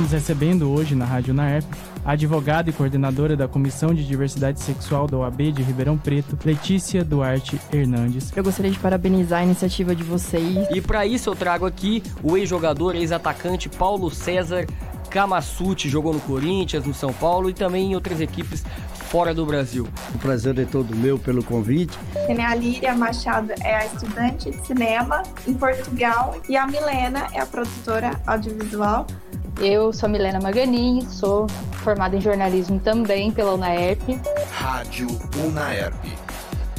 estamos recebendo hoje na Rádio Naep a advogada e coordenadora da Comissão de Diversidade Sexual da OAB de Ribeirão Preto, Letícia Duarte Hernandes. Eu gostaria de parabenizar a iniciativa de vocês. E para isso eu trago aqui o ex-jogador, ex-atacante Paulo César Camassuti, jogou no Corinthians, no São Paulo e também em outras equipes fora do Brasil. O prazer é todo meu pelo convite. A Líria Machado é a estudante de cinema em Portugal e a Milena é a produtora audiovisual. Eu sou Milena Maganin, sou formada em jornalismo também pela UNAERP. Rádio UNAERP.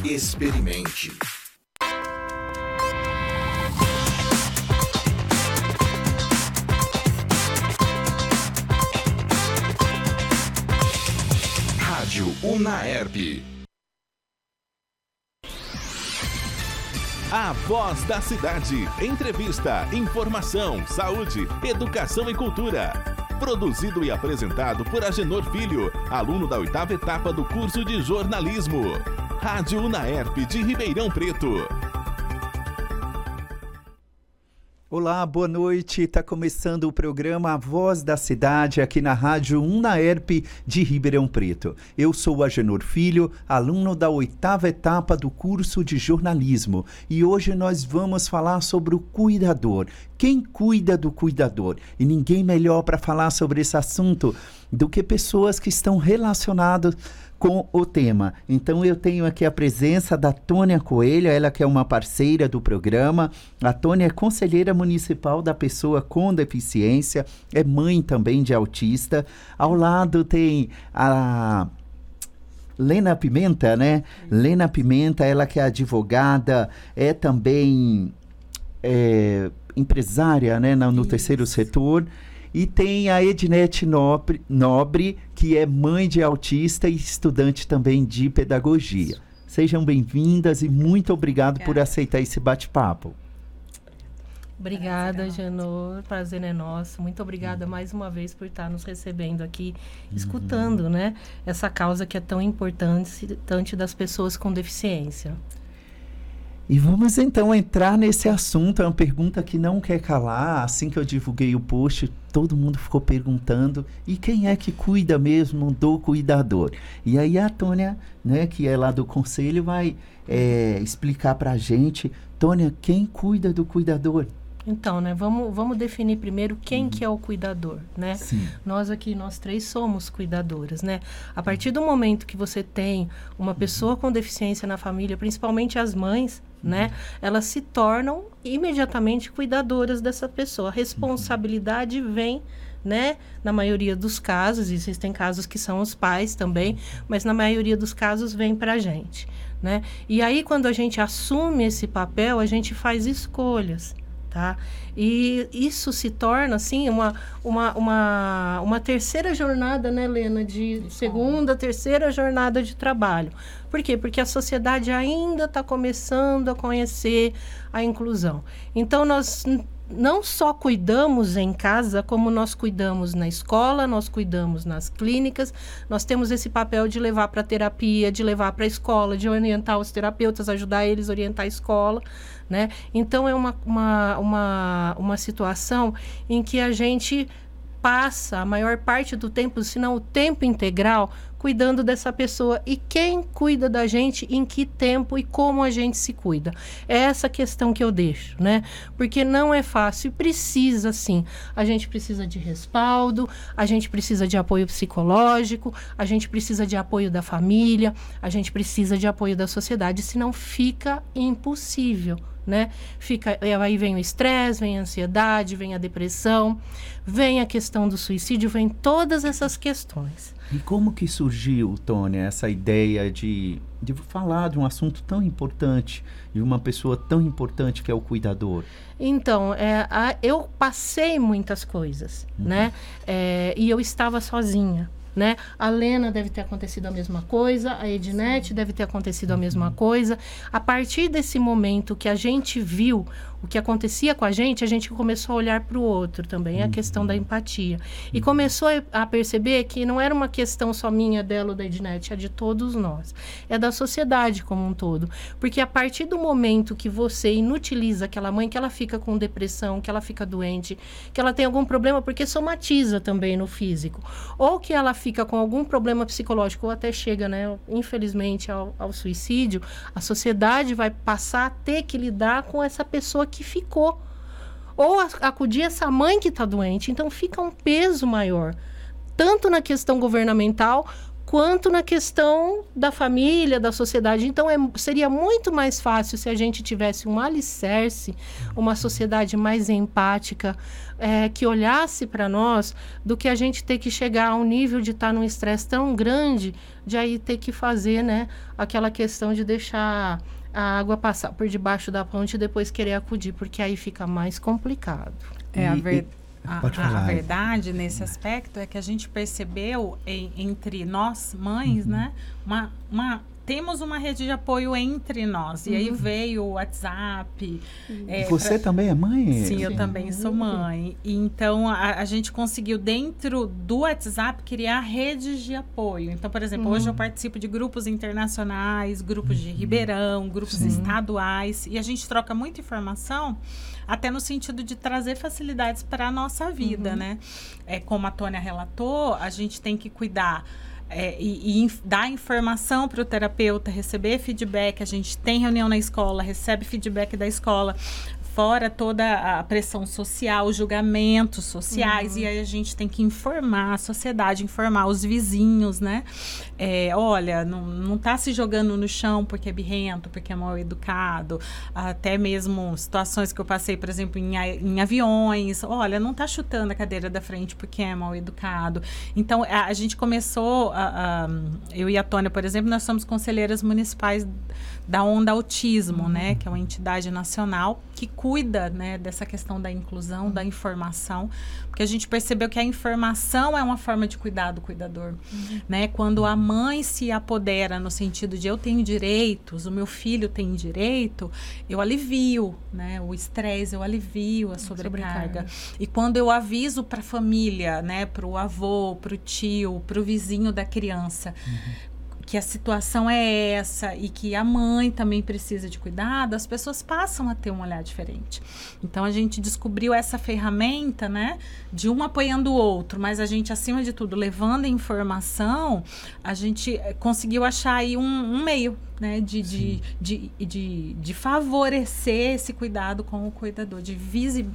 Experimente. Rádio UNAERP. A Voz da Cidade. Entrevista, informação, saúde, educação e cultura. Produzido e apresentado por Agenor Filho, aluno da oitava etapa do curso de jornalismo. Rádio Unaerp de Ribeirão Preto. Olá, boa noite. Está começando o programa A Voz da Cidade aqui na Rádio Unaerp de Ribeirão Preto. Eu sou Agenor Filho, aluno da oitava etapa do curso de jornalismo e hoje nós vamos falar sobre o cuidador. Quem cuida do cuidador? E ninguém melhor para falar sobre esse assunto do que pessoas que estão relacionadas com o tema. Então eu tenho aqui a presença da Tônia Coelho, ela que é uma parceira do programa. A Tônia é conselheira municipal da pessoa com deficiência, é mãe também de autista. Ao lado tem a Lena Pimenta, né? Lena Pimenta, ela que é advogada, é também é, empresária, né, no, no terceiro setor. E tem a Ednete Nobre, Nobre, que é mãe de autista e estudante também de pedagogia. Sejam bem-vindas e muito obrigado Obrigada. por aceitar esse bate-papo. Obrigada, Janor. Prazer é nosso. Muito obrigada uhum. mais uma vez por estar nos recebendo aqui, uhum. escutando, né? Essa causa que é tão importante das pessoas com deficiência. E vamos então entrar nesse assunto. É uma pergunta que não quer calar. Assim que eu divulguei o post, todo mundo ficou perguntando: e quem é que cuida mesmo do cuidador? E aí a Tônia, né, que é lá do conselho, vai é, explicar para a gente: Tônia, quem cuida do cuidador? Então, né, vamos, vamos definir primeiro quem uhum. que é o cuidador, né? Sim. Nós aqui, nós três somos cuidadoras, né? A partir do momento que você tem uma pessoa com deficiência na família, principalmente as mães, né? Elas se tornam imediatamente cuidadoras dessa pessoa. A responsabilidade vem né? Na maioria dos casos, existem casos que são os pais também, mas na maioria dos casos vem para a gente, né? E aí, quando a gente assume esse papel, a gente faz escolhas, tá? E isso se torna, assim, uma, uma, uma, uma terceira jornada, né, Helena? De segunda, terceira jornada de trabalho. Por quê? Porque a sociedade ainda está começando a conhecer a inclusão. Então, nós não só cuidamos em casa, como nós cuidamos na escola, nós cuidamos nas clínicas, nós temos esse papel de levar para terapia, de levar para a escola, de orientar os terapeutas, ajudar eles a orientar a escola. Né? Então, é uma, uma, uma, uma situação em que a gente passa a maior parte do tempo, se não o tempo integral, cuidando dessa pessoa. E quem cuida da gente, em que tempo e como a gente se cuida? É essa questão que eu deixo, né? Porque não é fácil e precisa sim. A gente precisa de respaldo, a gente precisa de apoio psicológico, a gente precisa de apoio da família, a gente precisa de apoio da sociedade, senão fica impossível né? Fica, aí vem o estresse, vem a ansiedade, vem a depressão, vem a questão do suicídio, vem todas essas questões. E como que surgiu, Tônia, essa ideia de, de falar de um assunto tão importante, de uma pessoa tão importante que é o cuidador? Então, é, a, eu passei muitas coisas, uhum. né? É, e eu estava sozinha né? A Lena deve ter acontecido a mesma coisa, a Ednete deve ter acontecido a mesma coisa. A partir desse momento que a gente viu o que acontecia com a gente, a gente começou a olhar para o outro também, a questão da empatia. E começou a perceber que não era uma questão só minha, dela ou da Ednet, é de todos nós. É da sociedade como um todo. Porque a partir do momento que você inutiliza aquela mãe, que ela fica com depressão, que ela fica doente, que ela tem algum problema, porque somatiza também no físico, ou que ela fica com algum problema psicológico, ou até chega, né, infelizmente, ao, ao suicídio, a sociedade vai passar a ter que lidar com essa pessoa que ficou. Ou acudir essa mãe que está doente. Então fica um peso maior, tanto na questão governamental quanto na questão da família, da sociedade. Então, é, seria muito mais fácil se a gente tivesse um alicerce, uma sociedade mais empática, é, que olhasse para nós, do que a gente ter que chegar a um nível de estar tá num estresse tão grande, de aí ter que fazer né, aquela questão de deixar a água passar por debaixo da ponte e depois querer acudir, porque aí fica mais complicado. É, a, ver, a, a, a, verdade nesse aspecto é que a gente percebeu em, entre nós, mães, uhum. né, uma, uma temos uma rede de apoio entre nós. E aí uhum. veio o WhatsApp. É, Você pra... também é mãe? Sim, eu também sou mãe. E então a, a, gente conseguiu, dentro do WhatsApp, criar redes de apoio. Então, por exemplo, uhum. hoje eu participo de grupos internacionais, grupos de uhum. Ribeirão, grupos Sim. estaduais. E a gente troca muita informação até no sentido de trazer facilidades para a nossa vida, uhum. né? É, como a Tônia relatou, a gente tem que cuidar é, e, e dar informação para o terapeuta, receber feedback. A gente tem reunião na escola, recebe feedback da escola, fora toda a pressão social, julgamentos sociais, uhum. e aí a gente tem que informar a sociedade, informar os vizinhos, né? É, olha, não, não tá se jogando no chão porque é birrento, porque é mal educado, até mesmo situações que eu passei, por exemplo, em, em aviões, olha, não tá chutando a cadeira da frente porque é mal educado. Então, a, a gente começou, a, a, eu e a Tônia, por exemplo, nós somos conselheiras municipais da Onda Autismo, uhum. né, que é uma entidade nacional que cuida, né, dessa questão da inclusão, uhum. da informação, porque a gente percebeu que a informação é uma forma de cuidar do cuidador, uhum. né? Quando a mãe se apodera no sentido de eu tenho direitos, o meu filho tem direito, eu alivio, né, o estresse, eu alivio a sobrecarga. sobrecarga. E quando eu aviso para a família, né, para o avô, para o tio, para o vizinho da criança, uhum que a situação é essa e que a mãe também precisa de cuidado, as pessoas passam a ter um olhar diferente. Então a gente descobriu essa ferramenta, né, de um apoiando o outro, mas a gente acima de tudo levando informação, a gente eh, conseguiu achar aí um, um meio, né, de, de, de, de, de, favorecer esse cuidado com o cuidador, de visi,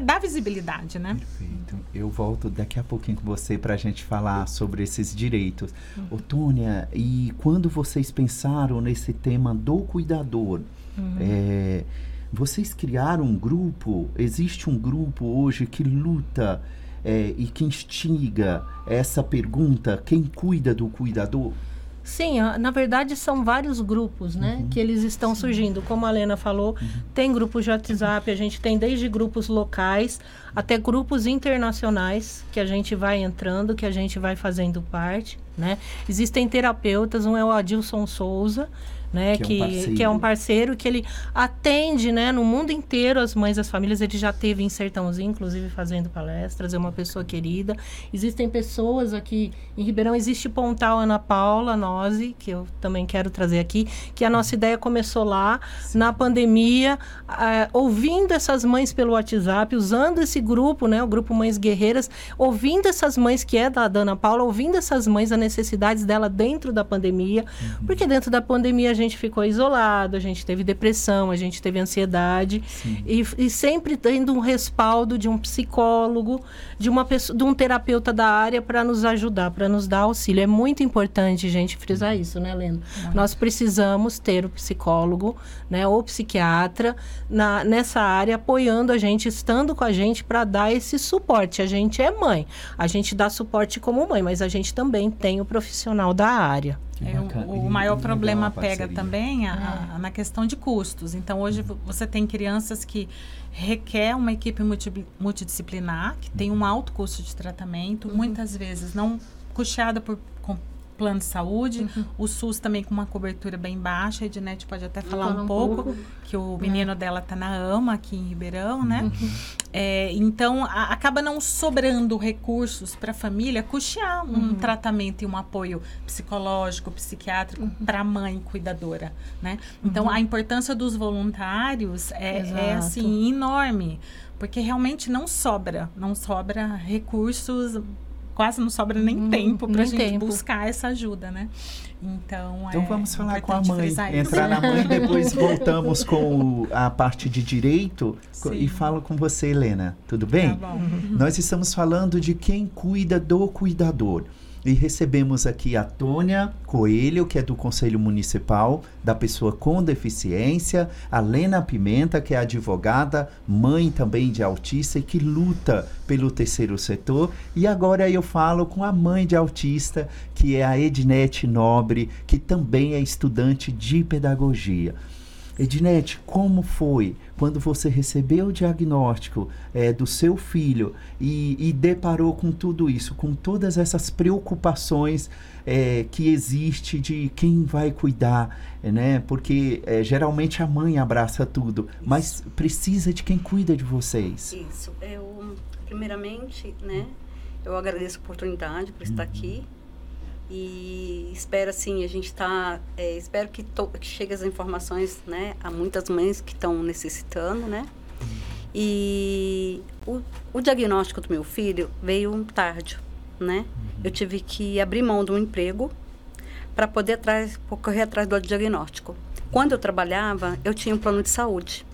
dar visibilidade, né? Perfeito. Eu volto daqui a pouquinho com você para a gente falar sobre esses direitos. Uhum. Ô, Tônia, e quando vocês pensaram nesse tema do cuidador, uhum. é, vocês criaram um grupo? Existe um grupo hoje que luta é, e que instiga essa pergunta: quem cuida do cuidador? Sim, na verdade são vários grupos, né, uhum. que eles estão surgindo. Como a Lena falou, uhum. tem grupos de WhatsApp, a gente tem desde grupos locais até grupos internacionais que a gente vai entrando, que a gente vai fazendo parte, né? Existem terapeutas, um é o Adilson Souza, né? Que, que, é um que, é um parceiro que ele atende, né? No mundo inteiro as mães, as famílias. Ele já teve em Sertãozinho, inclusive fazendo palestras. É uma pessoa querida. Existem pessoas aqui em Ribeirão. Existe Pontal Ana Paula Nose, que eu também quero trazer aqui. Que a nossa ideia começou lá Sim. na pandemia, uh, ouvindo essas mães pelo WhatsApp, usando esse grupo, né? O grupo Mães Guerreiras, ouvindo essas mães que é da, da Ana Paula, ouvindo essas mães, as necessidades dela dentro da pandemia, uhum. porque dentro da pandemia gente ficou isolado, a gente teve depressão, a gente teve ansiedade e, e, sempre tendo um respaldo de um psicólogo, de uma pessoa, de um terapeuta da área para nos ajudar, para nos dar auxílio. É muito importante, gente, frisar isso, né, Lena? Nós precisamos ter o psicólogo, né, ou psiquiatra na, nessa área apoiando a gente, estando com a gente para dar esse suporte. A gente é mãe, a gente dá suporte como mãe, mas a gente também tem o profissional da área. É, o, o, maior problema pega também a, a, na questão de custos. Então, hoje uhum. você tem crianças que requer uma equipe multi, multidisciplinar, que tem um alto custo de tratamento, uhum. muitas vezes não custeada por com plano de saúde, o SUS também com uma cobertura bem baixa, a Ednete pode até falar Fala um, um pouco, pouco. que o menino dela tá na AMA aqui em Ribeirão, né? É, então, a- acaba não sobrando recursos para a família custear um tratamento e um apoio psicológico, psiquiátrico para a mãe cuidadora, né? Então, Uhum. a importância dos voluntários é, é, assim, enorme, porque realmente não sobra, não sobra recursos, quase não sobra nem tempo para a gente tempo. buscar essa ajuda, né? Então, Então é vamos falar com a mãe, entrar na mãe, depois voltamos com o- a parte de direito co- e Sim. falo com você, Helena. Tudo bem? Tá bom. Nós estamos falando de quem cuida do cuidador. E recebemos aqui a Tônia Coelho, que é do Conselho Municipal da Pessoa com Deficiência, a Lena Pimenta, que é advogada, mãe também de autista e que luta pelo terceiro setor. E agora eu falo com a mãe de autista, que é a Ednete Nobre, que também é estudante de pedagogia. Ednete, como foi quando você recebeu o diagnóstico eh, do seu filho e, e deparou com tudo isso, com todas essas preocupações eh, que existe de quem vai cuidar, eh, né? Porque eh, geralmente a mãe abraça tudo, mas precisa de quem cuida de vocês. Isso. Eu, primeiramente, né, eu agradeço a oportunidade por estar aqui e espero, assim, a gente tá, é, espero que, to, que chegue as informações, né, a muitas mães que estão necessitando, né, e o, o diagnóstico do meu filho veio tarde, né, eu tive que abrir mão de um emprego para poder atrás, correr atrás do diagnóstico. Quando eu trabalhava, eu tinha um plano de saúde.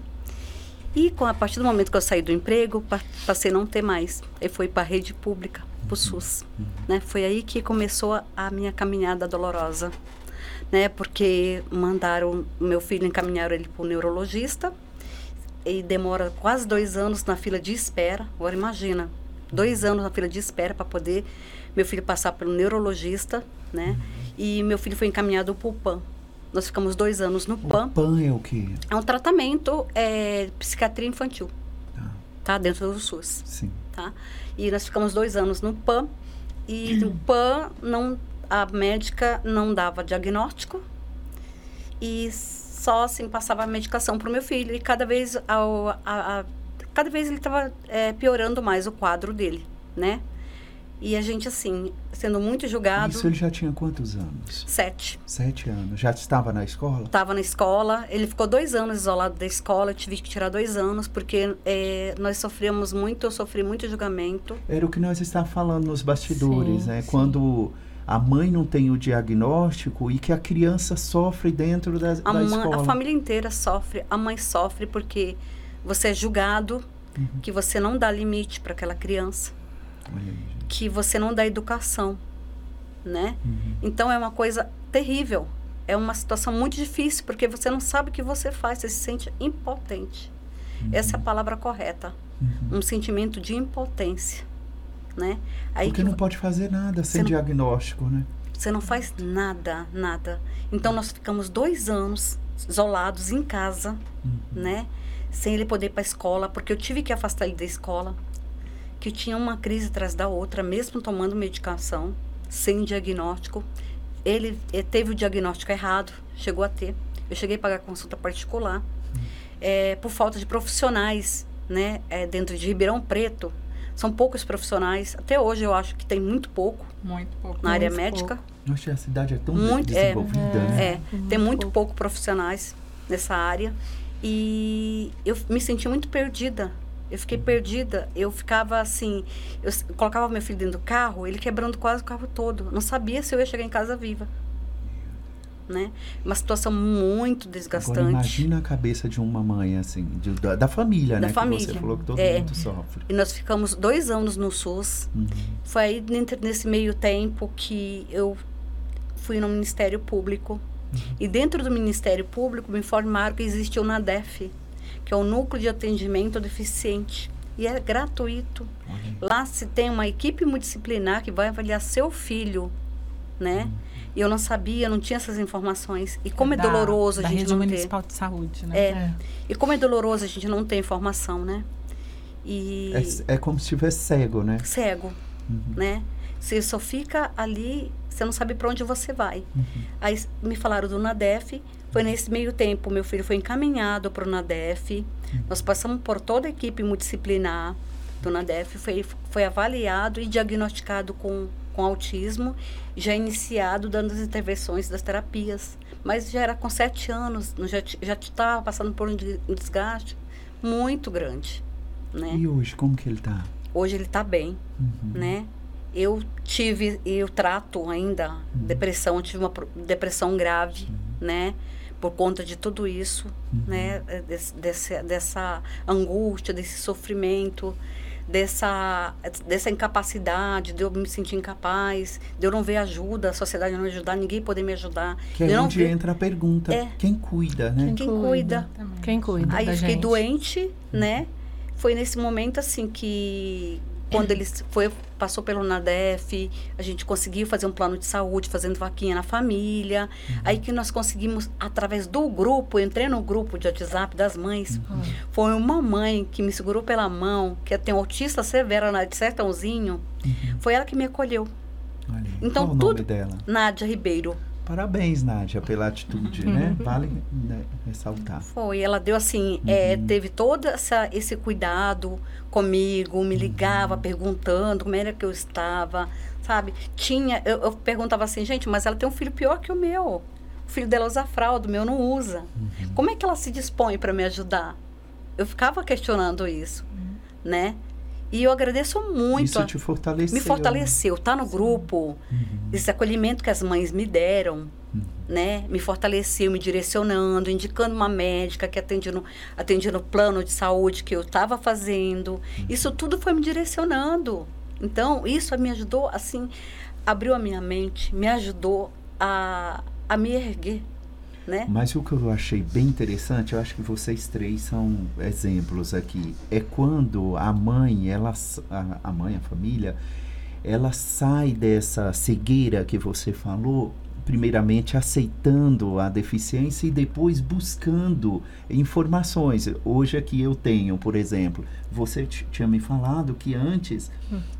E com, a partir do momento que eu saí do emprego, pa- passei a não ter mais. E foi para a rede pública, para o SUS. Né? Foi aí que começou a, a minha caminhada dolorosa. Né? Porque mandaram meu filho, encaminharam ele para o neurologista. E demora quase dois anos na fila de espera. Agora imagina, dois anos na fila de espera para poder meu filho passar pelo neurologista. Né? E meu filho foi encaminhado para o PAN. Nós ficamos dois anos no PAN. PAN é o quê? É um tratamento é, psiquiatria infantil, tá? Dentro do SUS, Sim. tá? E nós ficamos dois anos no PAN e no PAN não, a médica não dava diagnóstico e só assim passava a medicação para o meu filho e cada vez ao, a, a- cada vez ele estava piorando mais o quadro dele, né? E a gente assim sendo muito julgado. Isso ele já tinha quantos anos? Sete. Sete anos. Já estava na escola? Estava na escola, ele ficou dois anos isolado da escola, eu tive que tirar dois anos, porque eh, nós sofremos muito, eu sofri muito julgamento. Era o que nós estávamos falando nos bastidores, Sim, né? sim. Quando a mãe não tem o diagnóstico e que a criança sofre dentro da, A, da mãe- escola. a família inteira sofre, a mãe sofre porque você é julgado, Uhum. que você não dá limite para aquela criança, Olha aí. Que você não dá educação, né? Uhum. Então é uma coisa terrível, é uma situação muito difícil, porque você não sabe o que você faz, você se sente impotente. Essa é a palavra correta. Uhum. Um sentimento de impotência, né? Aí Porque que não pode fazer nada sem diagnóstico, né? você não faz nada, nada. Então nós ficamos dois anos isolados em casa, né? Sem ele poder ir para a escola, porque eu tive que afastar ele da escola. Que tinha uma crise atrás da outra, mesmo tomando medicação, sem diagnóstico. Ele eh, teve o diagnóstico errado, chegou a ter. Eu cheguei a pagar consulta particular. eh, por falta de profissionais, né? eh, dentro de Ribeirão Preto, são poucos profissionais. Até hoje eu acho que tem muito pouco. Muito pouco. Na área Muito médica. Nossa, a cidade é tão Muito, é, desenvolvida, né? é, tem muito pouco profissionais nessa área e eu me senti muito perdida. Eu fiquei perdida. Eu ficava assim, eu colocava meu filho dentro do carro, ele quebrando quase o carro todo. Não sabia se eu ia chegar em casa viva. Né? Uma situação muito Agora desgastante. imagina a cabeça de uma mãe, assim, de- da, da família, Da né? família. Que você falou que todo É. mundo sofre. E nós ficamos dois anos no SUS. Uhum. Foi aí nesse meio tempo que eu fui no Ministério Público. E dentro do Ministério Público me informaram que existe o NADEF, que é o Núcleo de Atendimento Deficiente. E é gratuito. Lá se tem uma equipe multidisciplinar que vai avaliar seu filho, né? E eu não sabia, não tinha essas informações. E como é, Da- doloroso da a gente rede não municipal de saúde, né? ter. É. É. E como é doloroso a gente não ter informação, né? E É, é como se estivesse cego, né? cego, Uhum. né? Você só fica ali, você não sabe para onde você vai. Aí s- me falaram do NADEF. Foi nesse meio tempo, meu filho foi encaminhado para o NADEF. Nós passamos por toda a equipe multidisciplinar do NADEF. Foi, foi avaliado e diagnosticado com, com autismo. Já iniciado dando as intervenções das terapias. Mas já era com sete anos, já já estava passando por um de- desgaste muito grande. Né? E hoje, como que ele tá? Hoje ele está bem, né? Eu tive, eu trato ainda depressão, eu tive uma depressão grave, né? Por conta de tudo isso, né? Eh, Desse, desse- dessa angústia, desse sofrimento, dessa, dessa incapacidade, de eu me sentir incapaz, de eu não ver ajuda, a sociedade não me ajudar, ninguém poder me ajudar. Que é não onde ver- entra a pergunta. É. Quem cuida, né? quem cuida. Quem cuida Aí da eu fiquei gente? doente, né? Foi nesse momento assim que quando ele foi passou pelo Nadef, a gente conseguiu fazer um plano de saúde, fazendo vaquinha na família. Aí que nós conseguimos através do grupo, entrei no grupo de WhatsApp das mães. Foi uma mãe que me segurou pela mão, que tem um autista severo na de sertãozinho. Foi ela que me acolheu. Olha. Então Qual o tudo nome dela? Nádia Ribeiro. Parabéns, Nádia, pela atitude, né? Vale né, ressaltar. Foi, ela deu assim, é, teve todo essa, esse cuidado comigo, me ligava perguntando como era que eu estava, sabe? Tinha, eu, eu perguntava assim, gente, mas ela tem um filho pior que o meu. O filho dela usa fralda, o meu não usa. Como é que ela se dispõe para me ajudar? Eu ficava questionando isso, né? E eu agradeço muito. Isso te fortaleceu. me fortaleceu, tá no grupo, esse acolhimento que as mães me deram, né? Me fortaleceu, me direcionando, indicando uma médica que atendia no, atendia no plano de saúde que eu estava fazendo. Isso tudo foi me direcionando. Então, isso me ajudou, assim, abriu a minha mente, me ajudou a, a me erguer, né? Mas o que eu achei bem interessante, eu acho que vocês três são exemplos aqui. É quando a mãe, ela, a, a mãe, a família, ela sai dessa cegueira que você falou, primeiramente aceitando a deficiência e depois buscando informações. Hoje aqui eu tenho, por exemplo, você tinha me falado que antes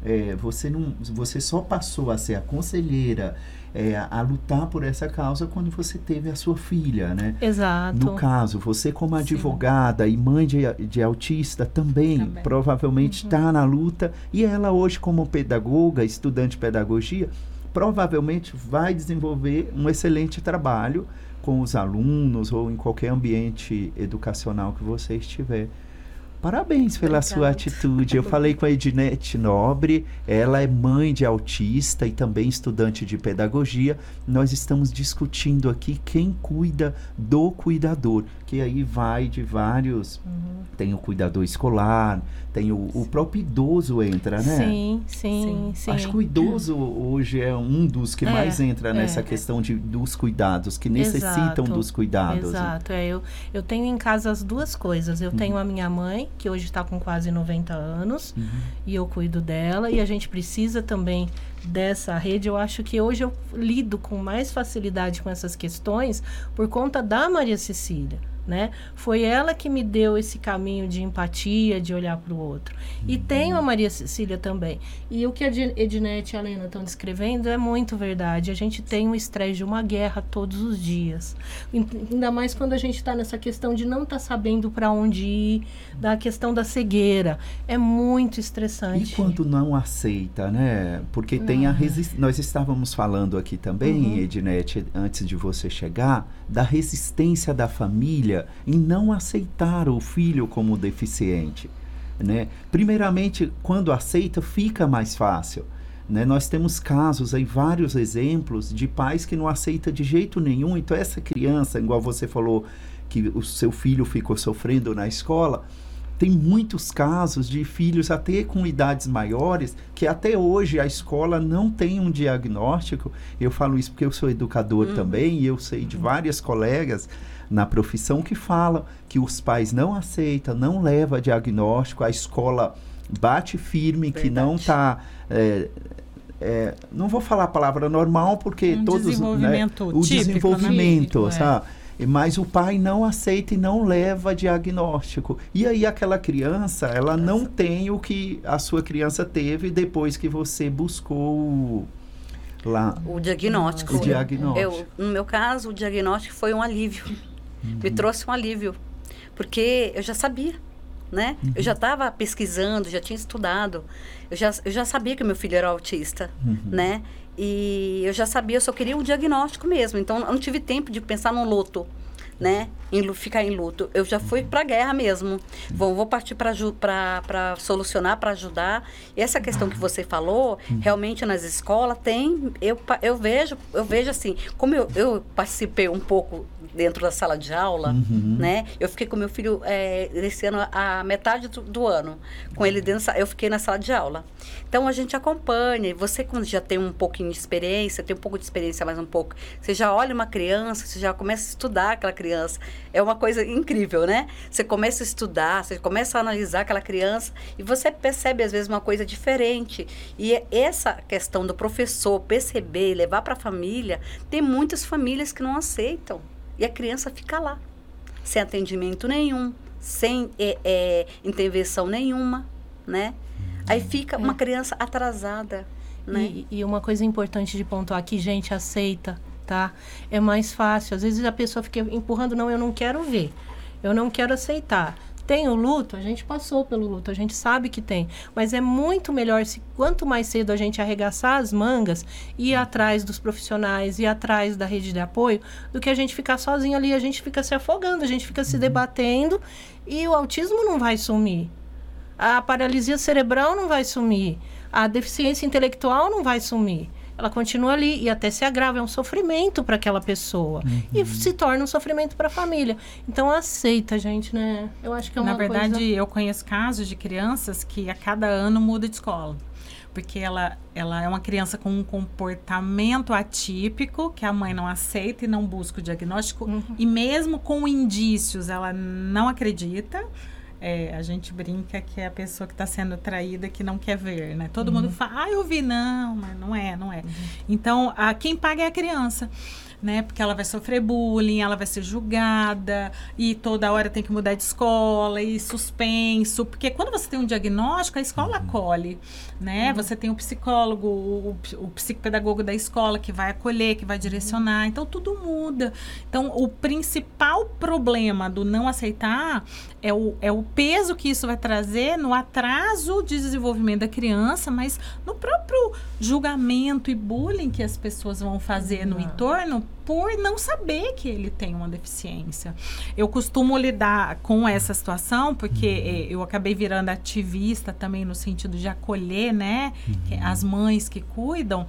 eh, você não, você só passou a ser a conselheira eh, a, lutar por essa causa quando você teve a sua filha, né? Exato. No caso, você como advogada e mãe de, de autista também, provavelmente está na luta e ela hoje como pedagoga, estudante de pedagogia, provavelmente vai desenvolver um excelente trabalho com os alunos ou em qualquer ambiente educacional que você estiver. Parabéns pela sua atitude. Eu falei com a Ednete Nobre, ela é mãe de autista e também estudante de pedagogia. Nós estamos discutindo aqui quem cuida do cuidador, que aí vai de vários. Tem o cuidador escolar, tem o, o próprio idoso entra, né? Sim, sim, sim. Acho que o idoso hoje é um dos que É, mais entra nessa é. questão de, dos cuidados, que necessitam Exato, dos cuidados. né? Exato, é, eu, eu tenho em casa as duas coisas. Eu tenho a minha mãe, que hoje está com quase 90 anos, e eu cuido dela, e a gente precisa também dessa rede. Eu acho que hoje eu lido com mais facilidade com essas questões por conta da Maria Cecília. Né? Foi ela que me deu esse caminho de empatia, de olhar para o outro. E tenho a Maria Cecília também. E o que a Ednete e a Helena estão descrevendo é muito verdade. A gente tem um estresse de uma guerra todos os dias. Ainda mais quando a gente está nessa questão de não estar sabendo para onde ir, da questão da cegueira. É muito estressante. E quando não aceita, né? Porque tem a resistência. Nós estávamos falando aqui também, Uhum. Ednete, antes de você chegar, da resistência da família em não aceitar o filho como deficiente. Né? Primeiramente, quando aceita, fica mais fácil. Né? Nós temos casos aí, vários exemplos de pais que não aceitam de jeito nenhum. Então, essa criança, igual você falou, que o seu filho ficou sofrendo na escola, tem muitos casos de filhos até com idades maiores que até hoje a escola não tem um diagnóstico. Eu falo isso porque eu sou educador também e eu sei de várias colegas na profissão que falam que os pais não aceitam, não leva diagnóstico, a escola bate firme que não está não vou falar a palavra normal porque Um todos né, desenvolvimento o típico, né? desenvolvimento, Típico, é. Mas o pai não aceita e não leva diagnóstico. E aí aquela criança, ela não tem o que a sua criança teve depois que você buscou o- lá O diagnóstico. o diagnóstico. Eu, no meu caso, o diagnóstico foi um alívio. Me trouxe um alívio. Porque eu já sabia, né? Eu já estava pesquisando, já tinha estudado. Eu já, eu já sabia que meu filho era autista, né? E eu já sabia, eu só queria um diagnóstico mesmo. Então, eu não tive tempo de pensar num luto, né? Em ficar em luto. Eu já fui para a guerra mesmo. Vou, vou partir para solucionar, para ajudar. E essa questão que você falou, realmente nas escolas tem. Eu, eu vejo, eu vejo assim, como eu, eu participei um pouco dentro da sala de aula, Uhum. né? Eu fiquei com meu filho é, esse ano, a metade do, do ano, com ele dentro, eu fiquei na sala de aula. Então a gente acompanha. E você quando já tem um pouquinho de experiência, tem um pouco de experiência mais um pouco, você já olha uma criança, você já começa a estudar aquela criança. É uma coisa incrível, né? Você começa a estudar, você começa a analisar aquela criança e você percebe às vezes uma coisa diferente. E é essa questão do professor perceber e levar para a família, tem muitas famílias que não aceitam. E a criança fica lá, sem atendimento nenhum, sem é, é, intervenção nenhuma, né? Aí fica uma criança atrasada, né? E, e uma coisa importante de pontuar aqui, gente, aceita, tá? É mais fácil. Às vezes a pessoa fica empurrando, não, eu não quero ver. Eu não quero aceitar. Tem o luto, a gente passou pelo luto, a gente sabe que tem. Mas é muito melhor se quanto mais cedo a gente arregaçar as mangas e ir atrás dos profissionais, ir atrás da rede de apoio, do que a gente ficar sozinho ali, a gente fica se afogando, a gente fica se debatendo e o autismo não vai sumir. A paralisia cerebral não vai sumir. A deficiência intelectual não vai sumir. Ela continua ali e até se agrava. É um sofrimento para aquela pessoa. E se torna um sofrimento para a família. Então aceita, gente, né? Eu acho que é uma Na verdade, coisa... eu conheço casos de crianças que a cada ano muda de escola. Porque ela, ela é uma criança com um comportamento atípico, que a mãe não aceita e não busca o diagnóstico. E mesmo com indícios, ela não acredita. É, a gente brinca que é a pessoa que está sendo traída que não quer ver, né? Todo mundo fala, ah, eu vi, não, mas não é, não é. Então, a, quem paga é a criança. Né? Porque ela vai sofrer bullying, ela vai ser julgada e toda hora tem que mudar de escola e suspenso. Porque quando você tem um diagnóstico, a escola acolhe, né? Você tem o psicólogo, o, o psicopedagogo da escola que vai acolher, que vai direcionar. Então tudo muda. Então o principal problema do não aceitar é o, é o peso que isso vai trazer no atraso de desenvolvimento da criança, mas no próprio julgamento e bullying que as pessoas vão fazer no entorno por não saber que ele tem uma deficiência. Eu costumo lidar com essa situação porque eh, eu acabei virando ativista também no sentido de acolher, né, que- as mães que cuidam.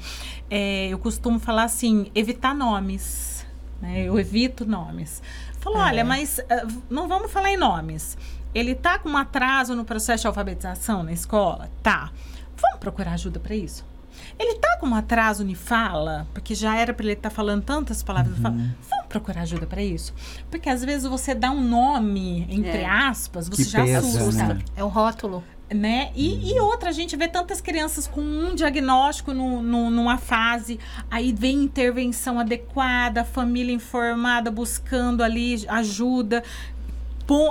Eh, eu costumo falar assim, evitar nomes. né, eu evito nomes. Falou, olha, mas ah, não vamos falar em nomes. Ele tá com um atraso no processo de alfabetização na escola? Tá. Vamos procurar ajuda para isso? Ele tá com um atraso em fala, porque já era para ele estar falando tantas palavras. fala, Vamos procurar ajuda para isso? Porque às vezes você dá um nome, entre É. aspas, você Que já pesa, assusta. né? É um rótulo. Né? E, e outra, a gente vê tantas crianças com um diagnóstico no, no- numa fase, aí vem intervenção adequada, família informada, buscando ali ajuda,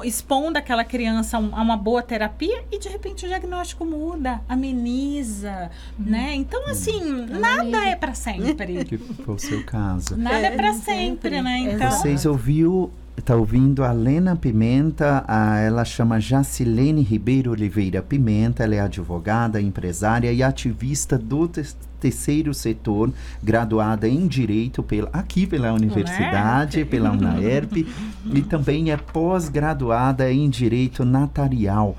expondo aquela criança a, um- uma boa terapia e de repente o diagnóstico muda, ameniza, né? Então, assim, nada é para sempre. Que foi o seu caso. Nada é para sempre, né? Então, Vocês ouviu, tá ouvindo a Lena Pimenta, a, ela chama Jacilene Ribeiro Oliveira Pimenta, ela é advogada, empresária e ativista do terceiro setor, graduada em Direito pela, aqui pela Universidade, pela UNAERP, e também é pós-graduada em Direito Notarial.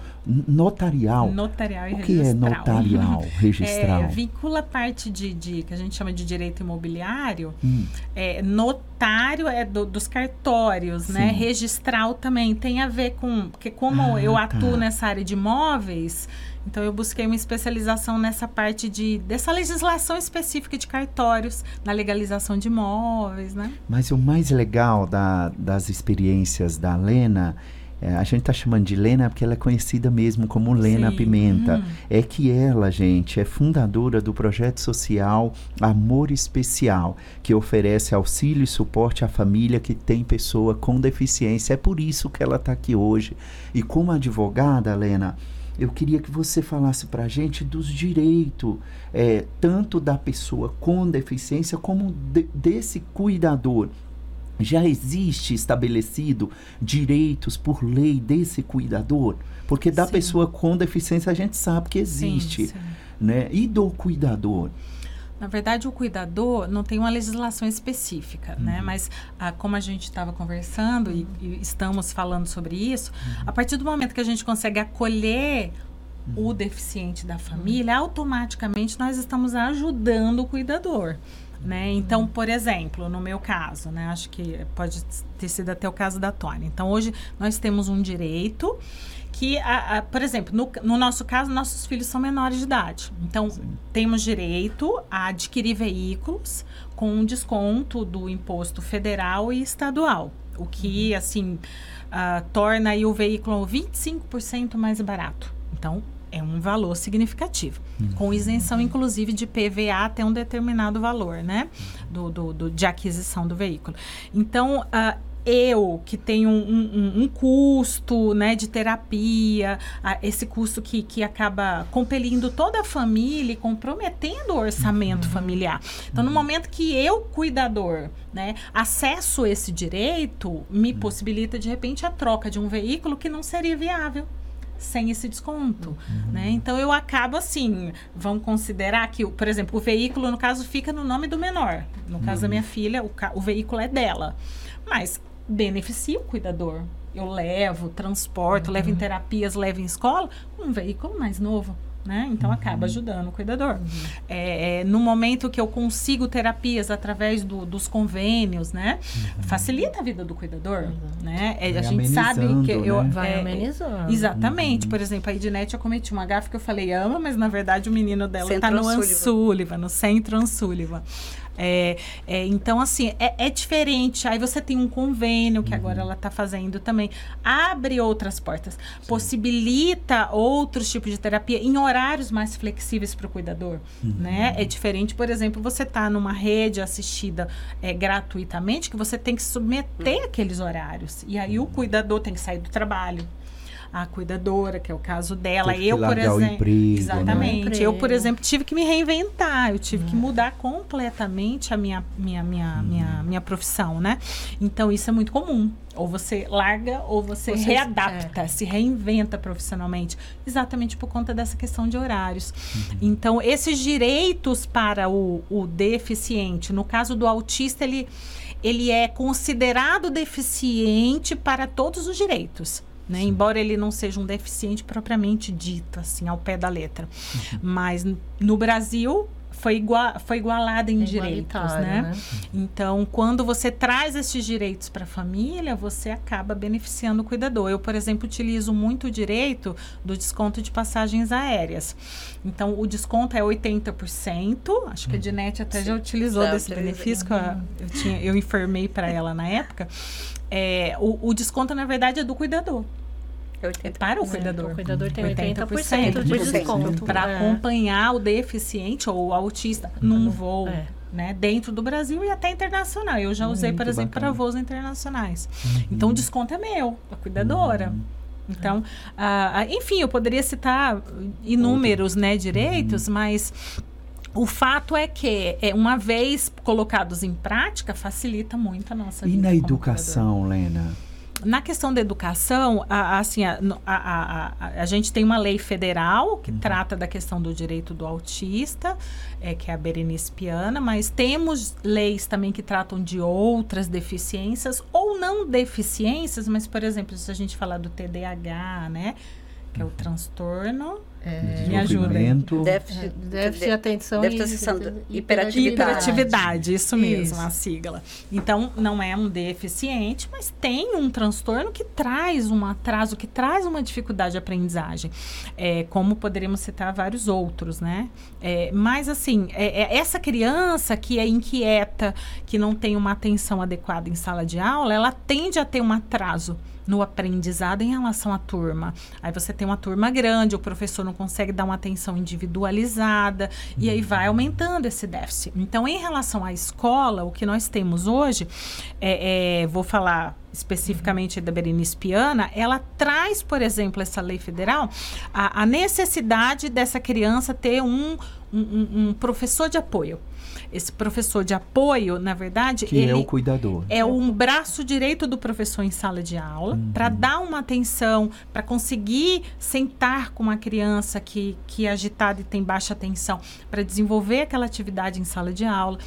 Notarial. Notarial e O que é registral. notarial, registral? É, vincula a parte de, de- que a gente chama de direito imobiliário. Hum. É, notário é do- dos cartórios, né? Sim. Registral também tem a ver com. Porque como Ah, eu tá. atuo nessa área de imóveis, então eu busquei uma especialização nessa parte de dessa legislação específica de cartórios, na legalização de imóveis, né? Mas o mais legal da- das experiências da Lena é, a gente tá chamando de Lena porque ela é conhecida mesmo como Lena Sim. Pimenta. Hum. É que ela, gente, é fundadora do projeto social Amor Especial, que oferece auxílio e suporte à família que tem pessoa com deficiência. É por isso que ela está aqui hoje. E como advogada, Lena, eu queria que você falasse para a gente dos direitos, é, tanto da pessoa com deficiência como de- desse cuidador. Já existe estabelecido direitos por lei desse cuidador? Porque da Sim. pessoa com deficiência a gente sabe que Sim, existe, sim. né? E do cuidador? Na verdade, o cuidador não tem uma legislação específica, né? Uhum. Mas ah, como a gente estava conversando e, e estamos falando sobre isso, Uhum. a partir do momento que a gente consegue acolher Uhum. o deficiente da família, automaticamente nós estamos ajudando o cuidador. Né? Então, por exemplo, no meu caso, né? Acho que pode ter sido até o caso da Tony. Então, hoje nós temos um direito que, a- a- por exemplo, no, no nosso caso, nossos filhos são menores de idade. Então, temos direito a adquirir veículos com um desconto do imposto federal e estadual. O que, assim, ah, torna o veículo 25% mais barato. Então, é um valor significativo. Com isenção, inclusive, de PVA até um determinado valor, né? Do, do, do- de aquisição do veículo. Então, ah, eu que tenho um, um- um custo né, de terapia, ah, esse custo que, que acaba compelindo toda a família e comprometendo o orçamento familiar. Então, no momento que eu, cuidador, né, acesso esse direito, me possibilita, de repente, a troca de um veículo que não seria viável sem esse desconto, né? Então eu acabo assim, vamos considerar que, o- por exemplo, o veículo no caso fica no nome do menor. No caso da minha filha, o, o veículo é dela, mas beneficia o cuidador. Eu levo, transporto, levo em terapias, levo em escola, um veículo mais novo. Né? Então acaba ajudando o cuidador. É, é, no momento que eu consigo terapias através do- dos convênios, né? Facilita a vida do cuidador. Né? É, a gente sabe que eu. né? Vai é, amenizando. Exatamente. Por exemplo, a Ednete eu cometi uma gafe que eu falei ama, mas na verdade o menino dela está no. Ansullivan, no Centro Ansullivan. É, é, então, assim, é, é diferente. Aí você tem um convênio que agora ela está fazendo também. Abre outras portas. Possibilita outros tipos de terapia em horários mais flexíveis para o cuidador. Né? É diferente, por exemplo, você está numa rede assistida é, gratuitamente, que você tem que submeter aqueles horários. E aí o cuidador tem que sair do trabalho. A cuidadora, que é o caso dela, Teve eu, por exemplo. emprego, né? exatamente. Eu, por exemplo, tive que me reinventar, eu tive que mudar completamente a minha, minha, minha, minha, minha profissão, né? Então, isso é muito comum. Ou você larga ou você, Você- readapta, se reinventa profissionalmente, exatamente por conta dessa questão de horários. Então, esses direitos para o, o deficiente, no caso do autista, ele, ele é considerado deficiente para todos os direitos. Né? Embora ele não seja um deficiente propriamente dito, assim, ao pé da letra. Mas n- no Brasil foi, igua foi igualado em É direitos, né? né? Então, quando você traz esses direitos para a família, você acaba beneficiando o cuidador. Eu, por exemplo, utilizo muito o direito do desconto de passagens aéreas. Então, o desconto é 80%. Acho que a Dinete até já utilizou Já desse benefício que eu, eu, tinha, eu informei para ela na época. É, o, o desconto, na verdade, é do cuidador. É para o cuidador. O cuidador tem 80% de desconto. Para É. acompanhar o deficiente ou o autista num voo. É. Né, dentro do Brasil e até internacional. Eu já usei, por Muito exemplo, para voos internacionais. Então, o desconto é meu, da cuidadora. Então, ah, ah, enfim, eu poderia citar inúmeros né, direitos, mas o fato é que, é, uma vez colocados em prática, facilita muito a nossa E vida. na como educação, Lena? na questão da educação, a, a- assim, a, a, a, a, a gente tem uma lei federal que trata da questão do direito do autista, é, que é a Berenice Piana, mas temos leis também que tratam de outras deficiências, ou não deficiências, mas, por exemplo, se a gente falar do TDAH, né? Que é o transtorno É, me ajudem. Déficit, déficit de atenção déficit e hiperatividade. Hiperatividade, isso mesmo, Isso. a sigla. Então, não é um deficiente, mas tem um transtorno que traz um atraso, que traz uma dificuldade de aprendizagem. É, como poderíamos citar vários outros, né? É, mas, assim, é- é essa criança que é inquieta, que não tem uma atenção adequada em sala de aula, ela tende a ter um atraso no aprendizado em relação à turma. Aí você tem uma turma grande, o professor não consegue dar uma atenção individualizada e aí vai aumentando esse déficit. Então, em relação à escola, o que nós temos hoje, é, é, vou falar especificamente da Berenice Piana, ela traz, por exemplo, essa lei federal, a, a necessidade dessa criança ter um- um- um professor de apoio. Esse professor de apoio, na verdade, Que ele é o cuidador. é um braço direito do professor em sala de aula para dar uma atenção, para conseguir sentar com uma criança que, que é agitada e tem baixa atenção, para desenvolver aquela atividade em sala de aula.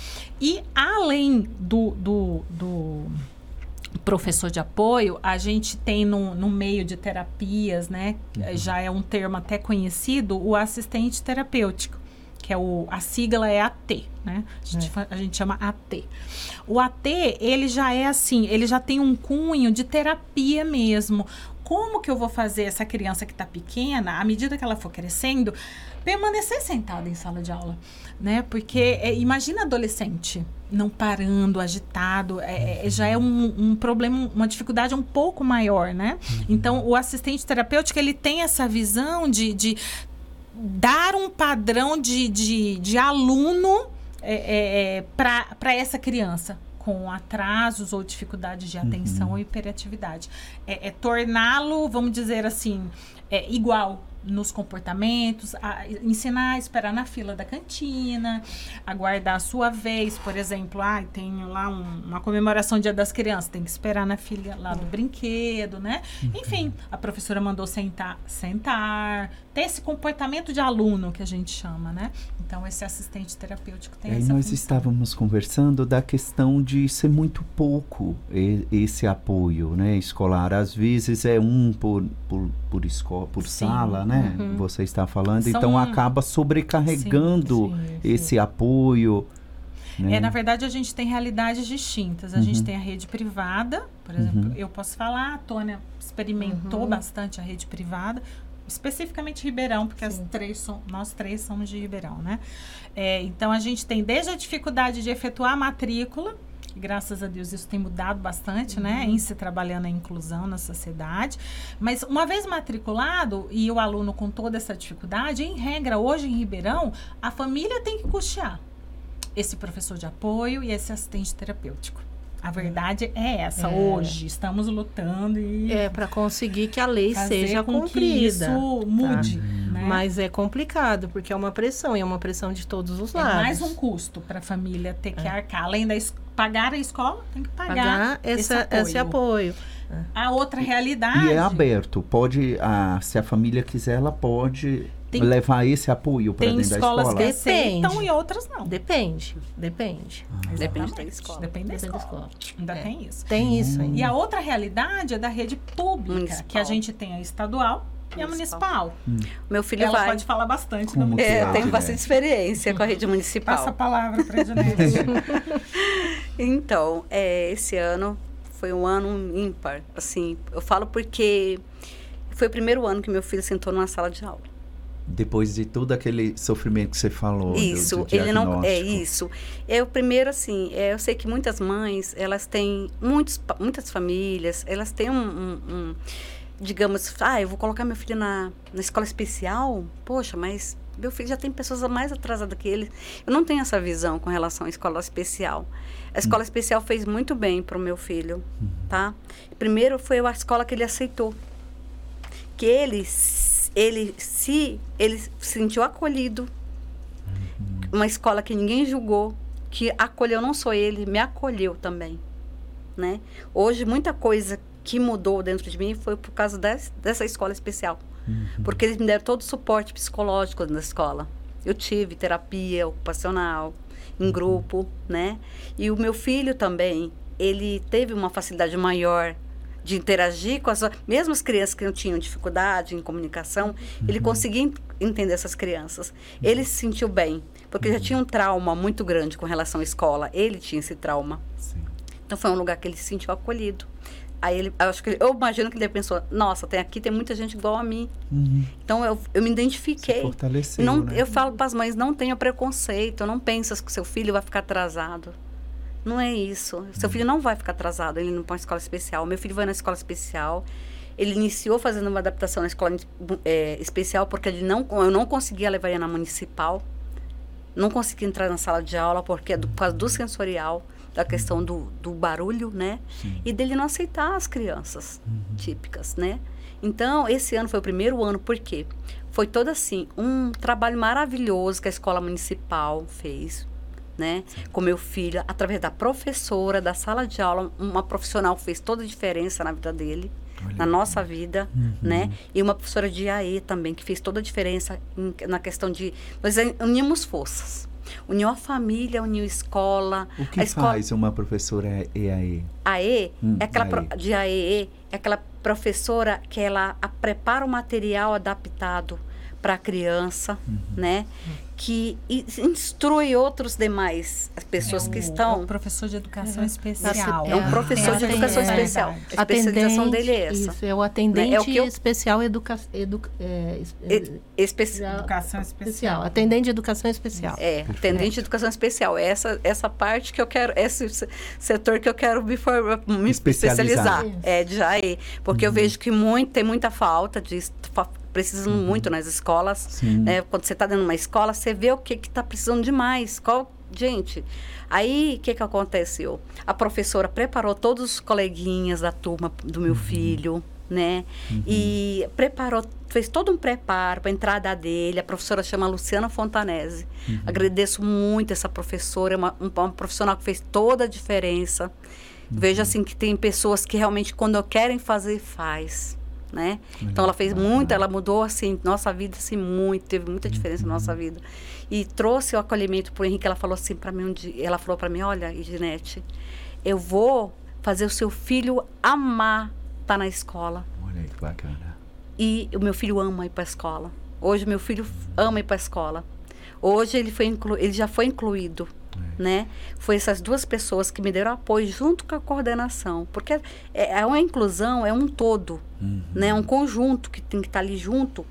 E além do, do, do professor de apoio, a gente tem no, no meio de terapias, né? Já é um termo até conhecido, o assistente terapêutico, que é o, a sigla é AT, né? A gente, fa- a gente chama AT. O AT, ele já é assim, ele já tem um cunho de terapia mesmo. Como que eu vou fazer essa criança que está pequena, à medida que ela for crescendo, permanecer sentada em sala de aula, né? Porque é, imagina adolescente não parando, agitado, é, é, já é um, um problema, uma dificuldade um pouco maior, né? Então, o assistente terapêutico, ele tem essa visão de, de dar um padrão de, de, de aluno é, para essa criança com atrasos ou dificuldades de atenção ou hiperatividade. É, é torná-lo, vamos dizer assim, é, igual nos comportamentos, a ensinar a esperar na fila da cantina, aguardar a sua vez, por exemplo, ah, tem lá um- uma comemoração Dia das Crianças, tem que esperar na fila lá do brinquedo, né? Enfim, a professora mandou sentar, sentar, ter esse comportamento de aluno que a gente chama, né? Então esse assistente terapêutico tem Aí essa nós função. estávamos conversando da questão de ser muito pouco e- esse apoio né, escolar. Às vezes é um por, por, por, escola, por Sim, sala, né? uhum. Você está falando. São- então acaba sobrecarregando Sim, sim, esse apoio. Né? É, na verdade, a gente tem realidades distintas. A gente Uhum. tem a rede privada, por exemplo, Uhum. eu posso falar, a Tônia experimentou Uhum. bastante a rede privada, especificamente Ribeirão, porque as três som- nós três somos de Ribeirão, né? É, então, a gente tem desde a dificuldade de efetuar a matrícula, graças a Deus isso tem mudado bastante, né? Em se trabalhando a inclusão na sociedade. Mas uma vez matriculado e o aluno com toda essa dificuldade, em regra, hoje em Ribeirão, a família tem que custear esse professor de apoio e esse assistente terapêutico. A verdade é essa. É. Hoje estamos lutando e É para conseguir que a lei seja com que cumprida. isso mude. né? Mas é complicado, porque é uma pressão, e é uma pressão de todos os é lados. mais um custo para a família ter que arcar. Além da es- pagar a escola, tem que pagar, Pagar essa, esse apoio. A outra realidade. E é aberto. Pode, a, se a família quiser, ela pode Tem- levar esse apoio para Tem dentro da escolas escola. que aceitam e outras não. Depende, depende. Depende da escola. Depende da Depende da escola. Ainda É. tem isso. Tem isso ainda. E a outra realidade é da rede pública, Municipal. que a gente tem a estadual e a municipal. Meu filho Ela vai. pode falar bastante Como da É, municipal. eu tenho bastante experiência com a rede municipal. Passa a palavra para a. Então, é, esse ano foi um ano ímpar. Assim, eu falo porque foi o primeiro ano que meu filho sentou numa sala de aula. Depois de todo aquele sofrimento que você falou. do- Isso, do ele não é isso. É o primeiro assim. é, eu sei que muitas mães elas têm muitos, muitas famílias, elas têm um, um- um, digamos, ah, eu vou colocar meu filho na, na escola especial. Poxa, mas meu filho já tem pessoas mais atrasadas que ele. Eu não tenho essa visão com relação à escola especial. A escola especial fez muito bem para o meu filho, tá? Primeiro foi a escola que ele aceitou, que ele ele se ele se sentiu acolhido uma escola que ninguém julgou, que acolheu não só ele, me acolheu também, né? Hoje muita coisa que mudou dentro de mim foi por causa des- dessa escola especial, porque eles me deram todo o suporte psicológico na escola. Eu tive terapia ocupacional em grupo, né? E o meu filho também, ele teve uma facilidade maior de interagir com as mesmas crianças que não tinham dificuldade em comunicação, ele conseguia entender essas crianças. Ele se sentiu bem, porque já tinha um trauma muito grande com relação à escola. Ele tinha esse trauma. Então foi um lugar que ele se sentiu acolhido. Aí ele, eu acho que ele- eu imagino que ele pensou, nossa, tem aqui tem muita gente igual a mim. Uhum. Então eu, eu me identifiquei. fortaleceu, não, né? Eu falo para as mães, não tenha preconceito, não pensa que seu filho vai ficar atrasado. Não é isso. Seu filho não vai ficar atrasado, ele não põe escola especial. Meu filho vai na escola especial. Ele iniciou fazendo uma adaptação na escola eh, especial porque ele não, eu não conseguia levar ele na municipal. Não conseguia entrar na sala de aula porque é do, por causa do sensorial, da questão do, do barulho, né? E dele não aceitar as crianças típicas, né? Então, esse ano foi o primeiro ano, por quê? Foi todo assim, um trabalho maravilhoso que a escola municipal fez, né? Com meu filho, através da professora, da sala de aula, uma profissional fez toda a diferença na vida dele, na nossa vida, né? E uma professora de AE também, que fez toda a diferença em- na questão de... Nós unimos forças. Uniu a família, uniu a escola. O que a escola, faz uma professora EAE? AE, Hum, é aquela AE. pro- de AEE, é aquela professora que ela prepara o material adaptado para a criança, Uhum. né? Que instrui outros demais as pessoas É que o- estão. é o professor de educação especial. É um professor de É, educação é, especial. A especialização Atendente, dele é essa. Isso, é o atendente É o que eu- especial educa, edu, é, E- especi- Educação especial. Atendente de educação especial. É, atendente de educação especial. É Essa, essa parte que eu quero, esse se- setor que eu quero me, for, me Especializar. especializar. É, de AE. Porque eu vejo que muito, tem muita falta disso. Precisam muito nas escolas. Né? Quando você está dentro de uma escola, você vê o que está precisando demais. Qual, gente, aí o que, que aconteceu? A professora preparou todos os coleguinhas da turma do meu filho, né? E preparou, fez todo um preparo para a entrada dele. A professora chama Luciana Fontanese. Agradeço muito essa professora, é uma, um- uma profissional que fez toda a diferença. Vejo assim que tem pessoas que realmente quando querem fazer, faz. Né? Então ela fez muito, ela mudou assim nossa vida assim muito, teve muita diferença na nossa vida e trouxe o acolhimento pro Henrique. Ela falou assim para mim um dia, ela falou para mim, olha, Idinete, eu vou fazer o seu filho amar estar na escola Olha que bacana. e o meu filho ama ir para a escola. Hoje meu filho ama ir para a escola. Hoje ele foi inclu, ele já foi incluído, né? Foi essas duas pessoas que me deram apoio junto com a coordenação, porque é, é uma inclusão, é um todo, né? É um conjunto que tem que estar ali junto,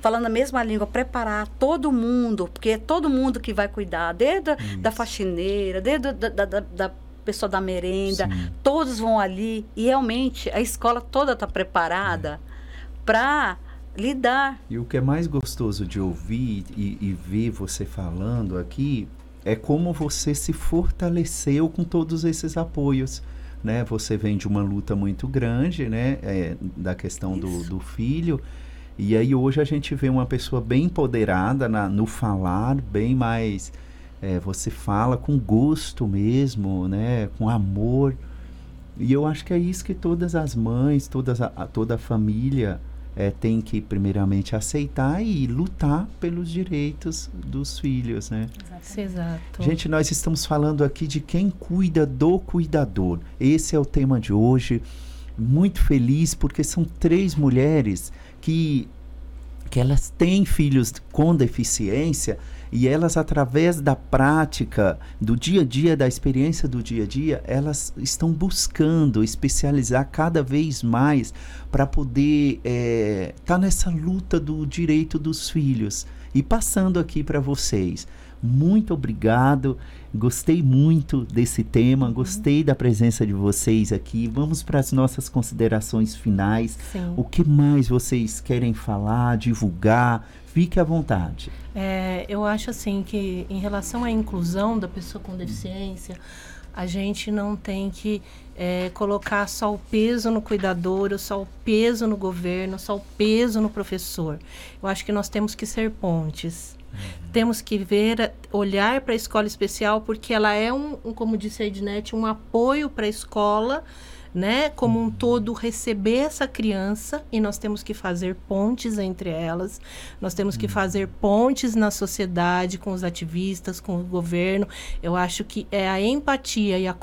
falando a mesma língua, preparar todo mundo, porque é todo mundo que vai cuidar, desde da faxineira, desde da, da, da- da pessoa da merenda, todos vão ali e realmente a escola toda está preparada para lidar. E o que é mais gostoso de ouvir e, e ver você falando aqui é como você se fortaleceu com todos esses apoios. Né? Você vem de uma luta muito grande, né? É, da questão do, do filho. E aí hoje a gente vê uma pessoa bem empoderada na, no falar, bem mais. é, você fala com gosto mesmo, né? Com amor. E eu acho que é isso que todas as mães, todas a, toda a família é, tem que primeiramente aceitar e lutar pelos direitos dos filhos, né? Exato. Gente, nós estamos falando aqui de quem cuida do cuidador. Esse é o tema de hoje. Muito feliz porque são três mulheres que que elas têm filhos com deficiência e elas através da prática do dia a dia, da experiência do dia a dia, elas estão buscando especializar cada vez mais para poder estar nessa luta do direito dos filhos. E passando aqui para vocês, muito obrigado. Gostei muito desse tema, gostei da presença de vocês aqui. Vamos para as nossas considerações finais. Sim. O que mais vocês querem falar, divulgar? Fique à vontade. É, eu acho assim que em relação à inclusão da pessoa com deficiência, a gente não tem que é, colocar só o peso no cuidador, ou só o peso no governo, só o peso no professor. Eu acho que nós temos que ser pontes. Temos que ver, olhar para a escola especial, porque ela é um, um, como disse a Ednete, um apoio para a escola, né? Como um todo, receber essa criança e nós temos que fazer pontes entre elas, nós temos que fazer pontes na sociedade, com os ativistas, com o governo. Eu acho que é a empatia e a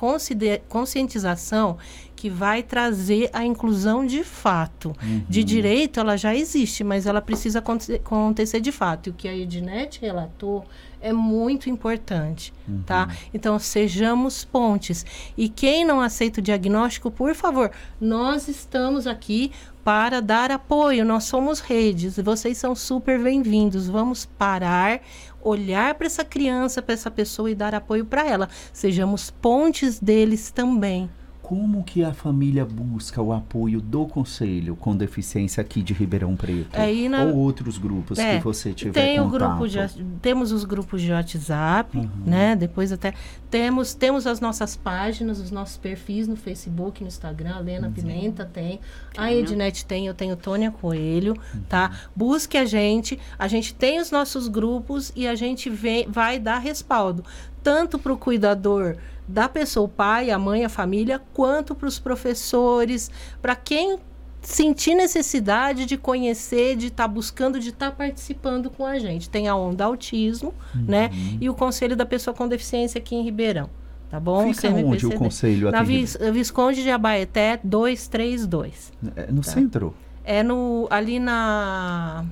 conscientização que vai trazer a inclusão de fato. Uhum. De direito, ela já existe, mas ela precisa aconte- acontecer de fato. E o que a Ednet relatou é muito importante, tá? Então, sejamos pontes. E quem não aceita o diagnóstico, por favor, nós estamos aqui para dar apoio. Nós somos redes. Vocês são super bem-vindos. Vamos parar, olhar para essa criança, para essa pessoa e dar apoio para ela. Sejamos pontes deles também. Como que a família busca o apoio do Conselho com Deficiência aqui de Ribeirão Preto? Aí na- Ou outros grupos É, que você tiver tem o contato? grupo de, temos os grupos de WhatsApp, Uhum. né? Depois até temos temos as nossas páginas, os nossos perfis no Facebook, no Instagram, a Uhum. Lena Pimenta tem, a Ednet tem, eu tenho Tônia Coelho, tá? Busque a gente, a gente tem os nossos grupos e a gente vem, vai dar respaldo tanto para o cuidador da pessoa, o pai, a mãe, a família, quanto para os professores, para quem sentir necessidade de conhecer, de estar buscando, de estar participando com a gente. Tem a Onda Autismo, né? E o Conselho da Pessoa com Deficiência aqui em Ribeirão. Tá bom? Fica onde o conselho Na Vis- Visconde de Abaeté 232. É, No centro? É no ali na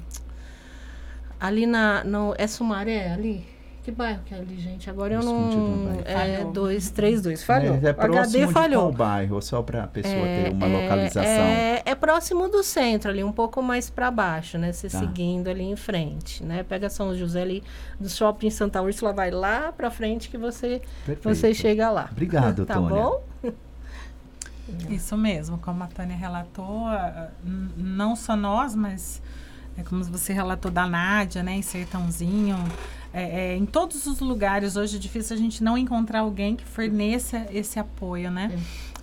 ali na no é Sumaré ali. Que bairro que é ali, gente? Agora eu não é Falhou. 232. Falhou. É, é o HD próximo de falhou. qual bairro? Só para a pessoa É, ter uma é, localização. É, é próximo do centro, ali, um pouco mais para baixo, né? Você Tá. seguindo ali em frente, né? Pega São José ali do shopping Santa Úrsula, vai lá para frente que você, Perfeito. você chega lá. Obrigado, tá Tônia. bom? Isso mesmo, como a Tânia relatou, não só nós, mas é como você relatou da Nádia, né, em Sertãozinho, é, é, em todos os lugares hoje é difícil a gente não encontrar alguém que forneça esse apoio, né?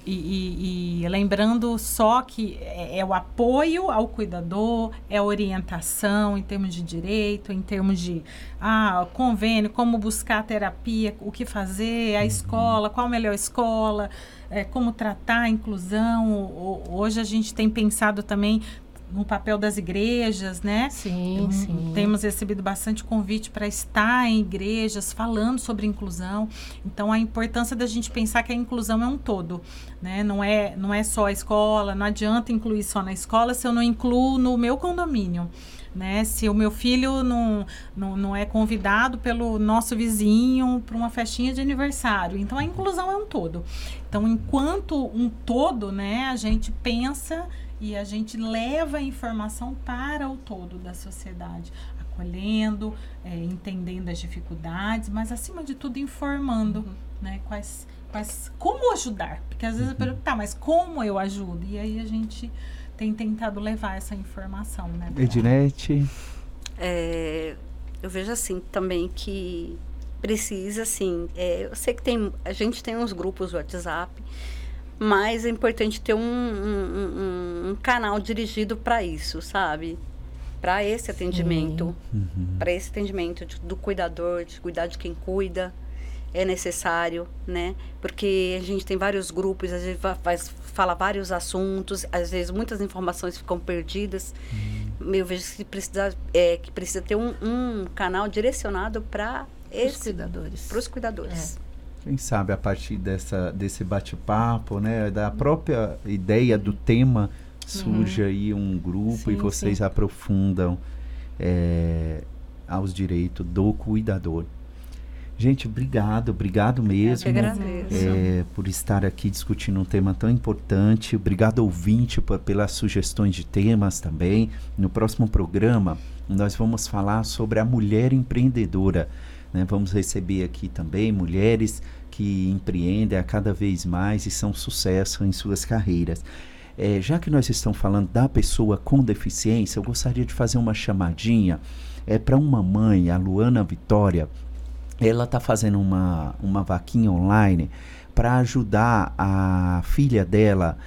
E, e- e lembrando só que é, é o apoio ao cuidador, é a orientação em termos de direito, em termos de ah, convênio, como buscar terapia, o que fazer, a escola, qual a melhor escola, é, como tratar a inclusão. O- o- hoje a gente tem pensado também no papel das igrejas, né? Sim, Hum, sim. Temos recebido bastante convite para estar em igrejas falando sobre inclusão. Então, a importância da gente pensar que a inclusão é um todo, né? Não é, não é só a escola, não adianta incluir só na escola se eu não incluo no meu condomínio. Né? Se o meu filho não, não, não é convidado pelo nosso vizinho para uma festinha de aniversário. Então, a inclusão é um todo. Então, enquanto um todo, né, a gente pensa e a gente leva a informação para o todo da sociedade, acolhendo, é, entendendo as dificuldades, mas acima de tudo informando, né, quais, quais, como ajudar, porque às vezes eu pergunto, tá, mas como eu ajudo? E aí a gente tem tentado levar essa informação, né? Edilete, É, eu vejo assim também que precisa assim. é, eu sei que tem, a gente tem uns grupos do WhatsApp, mas é importante ter um, um- um- um canal dirigido para isso, sabe? Para esse atendimento, para esse atendimento de- do cuidador, de cuidar de quem cuida, é necessário, né? Porque a gente tem vários grupos, às vezes va- faz, fala vários assuntos, às vezes muitas informações ficam perdidas. Eu vejo que precisa, é, que precisa ter um, um canal direcionado para Os esse cuidadores. para os cuidadores. Quem sabe a partir dessa, desse bate-papo, né, da própria ideia do tema, surge aí um grupo e Sim, vocês sim. aprofundam é, aos direitos do cuidador. Gente, obrigado, obrigado mesmo. É, por estar aqui discutindo um tema tão importante. Obrigado, ouvinte, por- pelas sugestões de temas também. No próximo programa, nós vamos falar sobre a mulher empreendedora. Né? Vamos receber aqui também mulheres que empreendem a cada vez mais e são sucesso em suas carreiras. É, já que nós estamos falando da pessoa com deficiência, eu gostaria de fazer uma chamadinha é, para uma mãe, a Luana Vitória. Ela está fazendo uma, uma vaquinha online para ajudar a filha dela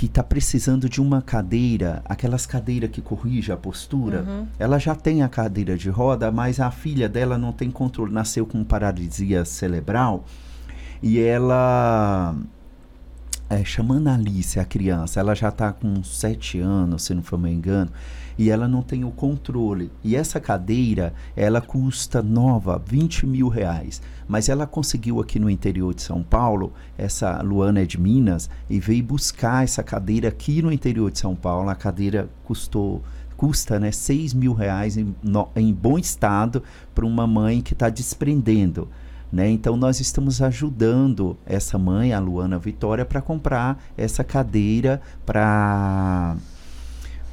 que está precisando de uma cadeira, aquelas cadeiras que corrige a postura. Uhum. Ela já tem a cadeira de roda, mas a filha dela não tem controle, nasceu com paralisia cerebral e ela é, chamando a Alice, a criança. Ela já está com 7 anos, se não for me engano, e ela não tem o controle. E essa cadeira, ela custa nova, 20 mil reais. Mas ela conseguiu aqui no interior de São Paulo, essa Luana é de Minas, e veio buscar essa cadeira aqui no interior de São Paulo. A cadeira custou custa né, 6 mil reais em, no, em bom estado para uma mãe que está desprendendo. Né? Então nós estamos ajudando essa mãe, a Luana Vitória, para comprar essa cadeira para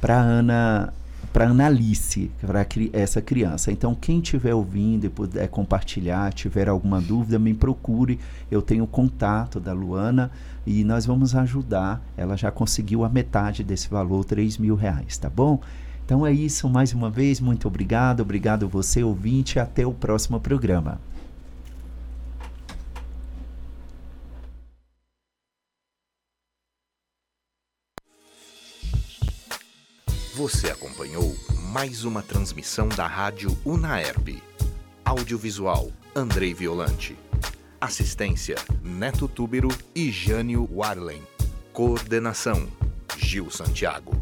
para Ana para Analice, para essa criança. Então, quem estiver ouvindo e puder compartilhar, tiver alguma dúvida, me procure. Eu tenho contato da Luana e nós vamos ajudar. Ela já conseguiu a metade desse valor, 3 mil reais, tá bom? Então é isso, mais uma vez, muito obrigado. Obrigado você, ouvinte. Até o próximo programa. Você acompanhou mais uma transmissão da Rádio Unaerp. Audiovisual Andrei Violante. Assistência Neto Túbero e Jânio Warlen. Coordenação Gil Santiago.